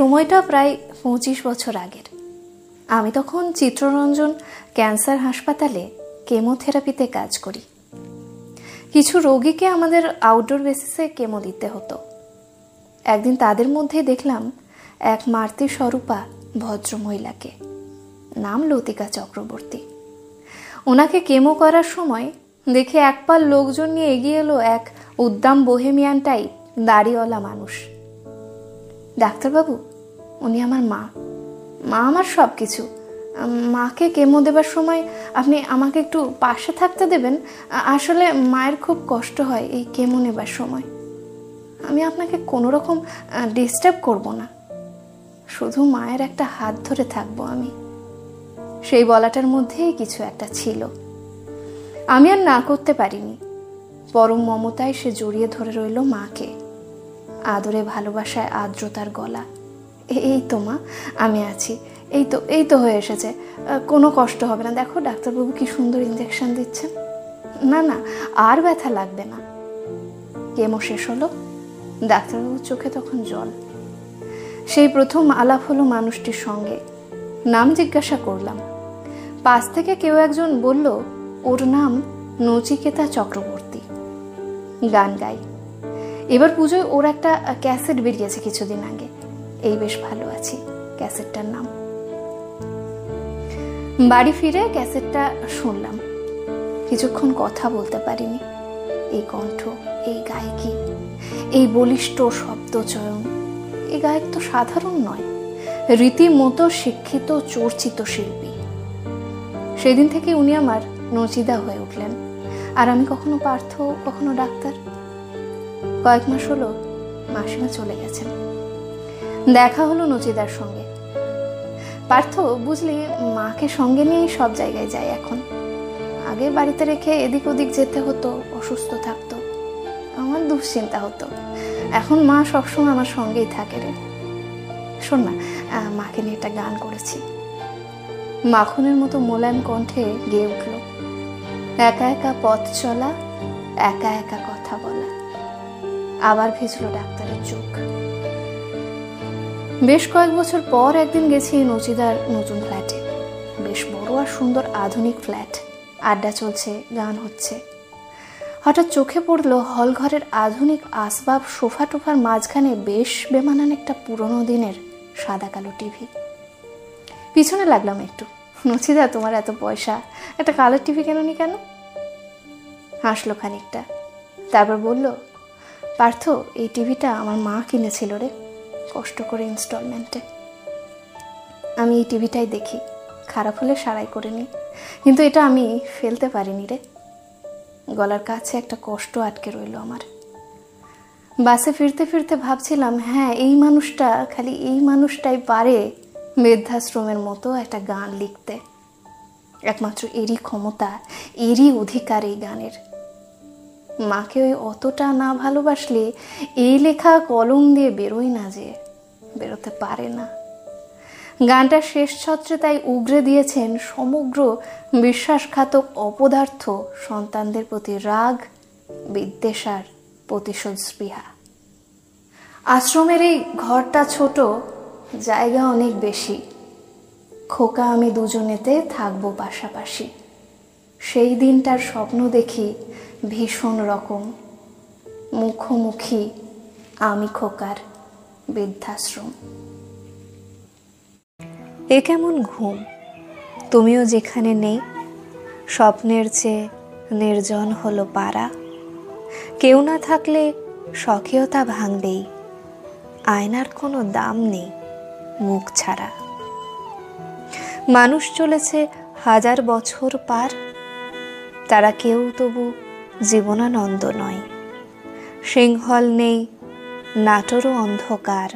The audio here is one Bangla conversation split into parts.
সময়টা প্রায় পঁচিশ বছর আগের। আমি তখন চিত্ররঞ্জন ক্যান্সার হাসপাতালে কেমোথেরাপিতে কাজ করি। কিছু রোগীকে আমাদের আউটডোর বেসিসে কেমো দিতে হতো। একদিন তাদের মধ্যে দেখলাম এক মারতি স্বরূপা ভদ্র মহিলাকে নাম লতিকা চক্রবর্তী। ওনাকে কেমো করার সময় দেখে এক পাল লোকজন নিয়ে এগিয়ে এলো এক উদ্দাম বোহেমিয়ান টাইপ দাড়িওয়ালা মানুষ। ডাক্তারবাবু উনি আমার মা। মা আমার সব কিছু মাকে কেমো দেবার সময় আপনি আমাকে একটু পাশে থাকতে দেবেন। আসলে মায়ের খুব কষ্ট হয় এই কেমো নেবার সময়। আমি আপনাকে কোনো রকম ডিস্টার্ব করব না। শুধু মায়ের একটা হাত ধরে থাকব আমি। সেই বলাটার মধ্যেই কিছু একটা ছিল। আমি আর না করতে পারিনি। পরম মমতায় সে জড়িয়ে ধরে রইল মাকে। আদরে ভালোবাসায় আর্দ্রতার গলা। এই তো মা, আমি আছি। এই তো এই তো হয়ে এসেছে। কোনো কষ্ট হবে না। দেখো, ডাক্তারবাবু কি সুন্দর ইঞ্জেকশন দিচ্ছেন। না না, আর ব্যথা লাগবে না। কেমো শেষ হলো। ডাক্তারবাবুর চোখে তখন জল। সেই প্রথম আলাপ হলো মানুষটির সঙ্গে। নাম জিজ্ঞাসা করলাম। পাশ থেকে কেউ একজন বলল, ওর নাম নচিকেতা চক্রবর্তী। গান গাই। এবার পুজোয় ওর একটা ক্যাসেট বেরিয়েছে কিছুদিন আগে। এই বেশ ভালো আছি, ক্যাসেটটার নাম। বাড়ি ফিরে ক্যাসেটটা শুনলাম। কিছুক্ষণ কথা বলতে পারিনি। এই কণ্ঠ, এই গায়কি, এই বলিষ্ঠ শব্দ চয়ন, এই গায়ক তো সাধারণ নয়, রীতিমতো শিক্ষিত, চর্চিত শিল্পী। সেদিন থেকে উনি আমার নচিদা হয়ে উঠলেন। আর আমি কখনো পার্থ, কখনো ডাক্তার। কয়েক মাস হলো মাসিমা চলে গেছেন। দেখা হলো নচিদার সঙ্গে। পার্থ বুঝলি, মাকে সঙ্গে নিয়েই সব জায়গায় যায় এখন। আগে বাড়িতে রেখে এদিক ওদিক যেতে হতো, অসুস্থ থাকতো। আমার দুশ্চিন্তা হতো। এখন মা সবসময় আমার সঙ্গেই থাকে রে। শোন না মাকে নিয়ে একটা গান করেছি। মাখনের মতো মোলায়েম কণ্ঠে গেয়ে উঠল, একা একা পথ চলা, একা একা কথা বলা। আবার ভেজল ডাক্তারের চোখ। বেশ কয়েক বছর পর একদিন গেছি নচিদার নতুন ফ্ল্যাটে। বেশ বড় আর সুন্দর আধুনিক ফ্ল্যাট। আড্ডা চলছে, গান হচ্ছে। হঠাৎ চোখে পড়ল হল ঘরের আধুনিক আসবাব সোফা টোফার মাঝখানে বেশ বেমানান একটা পুরনো দিনের সাদা কালো টিভি। পিছনে লাগলাম একটু। নচিদা, তোমার এত পয়সা। একটা কালার টিভি কেননি কেন? হাসলো খানিকটা। তারপর বলল, পার্থ, এই টিভিটা আমার মা কিনেছিল রে। কষ্ট করে ইনস্টলমেন্টে আমি এই টিভিটাই দেখি, খারাপ হলে সারাই করে নিই। কিন্তু এটা আমি ফেলতে পারিনি রে। গলার কাছে একটা কষ্ট আটকে রইল আমার। বাসে ফিরতে ফিরতে ভাবছিলাম হ্যাঁ এই মানুষটা, খালি এই মানুষটাই পারে বৃদ্ধাশ্রমের মতো একটা গান লিখতে। একমাত্র এরই ক্ষমতা, এরই অধিকার এই গানের। মাকে ওই অতটা না ভালোবাসলে এই লেখা কলম দিয়ে বেরোই না যে, বেরোতে পারে না। গানটা শেষ ছত্রে তাই উগরে দিয়েছেন সমগ্র বিশ্বাসঘাতক অপদার্থ সন্তানদের প্রতি রাগ, বিদ্বেষার প্রতিশোধ স্পৃহা। আশ্রমের এই ঘরটা ছোট, জায়গা অনেক বেশি। খোকা আমি দুজনেতে থাকব পাশাপাশি। সেই দিনটার স্বপ্ন দেখি ভীষণ রকম। মুখোমুখি আমি খোকার বৃদ্ধাশ্রম। এ কেমন ঘুম? তুমিও যেখানে নেই, স্বপ্নের চেয়ে নির্জন হলো পাড়া। কেউ না থাকলে স্বকীয়তা ভাঙবেই, আয়নার কোনো দাম নেই মুখ ছাড়া। মানুষ চলেছে হাজার বছর পার, তারা কেউ তবু জীবনানন্দ নয়। সিংহল নেই, নাটোরও অন্ধকার।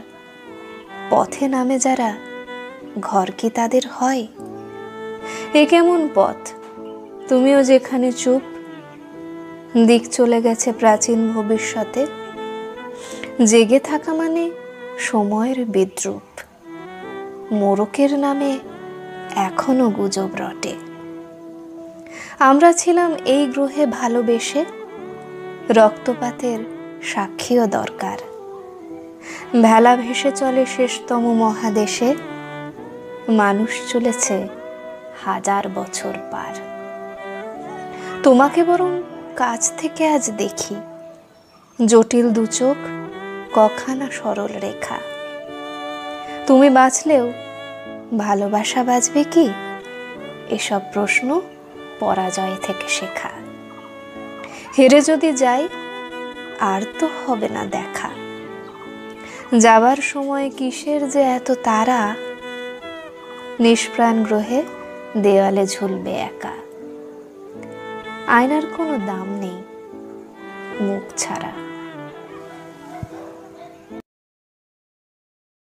পথে নামে যারা, ঘর কি তাদের হয়? এ কেমন পথ? তুমিও যেখানে চুপ, দিক চলে গেছে প্রাচীন ভবিষ্যতে। জেগে থাকা মানে সময়ের বিদ্রুপ। মোরকের নামে এখনও গুজব রটে। আমরা ছিলাম এই গ্রহে ভালোবেসে রক্তপাতের সাক্ষীও দরকার। ভেলা ভেসে চলে শেষতম মহাদেশে, মানুষ চলেছে হাজার বছর পার। তোমাকে বরং কাছ থেকে আজ দেখি, জটিল দুচোখ কখানা সরল রেখা। তুমি বাঁচলেও ভালোবাসা বাঁচবে কি? এসব প্রশ্ন পরাজয় থেকে শেখা। হেরে যদি যাই, আর তো হবে না দেখা। যাবার সময় কিসের যে এত তারা? নিষ্প্রাণ গ্রহে দেওয়ালে ঝুলবে একা। আয়নার কোনো দাম নেই মুখ ছাড়া।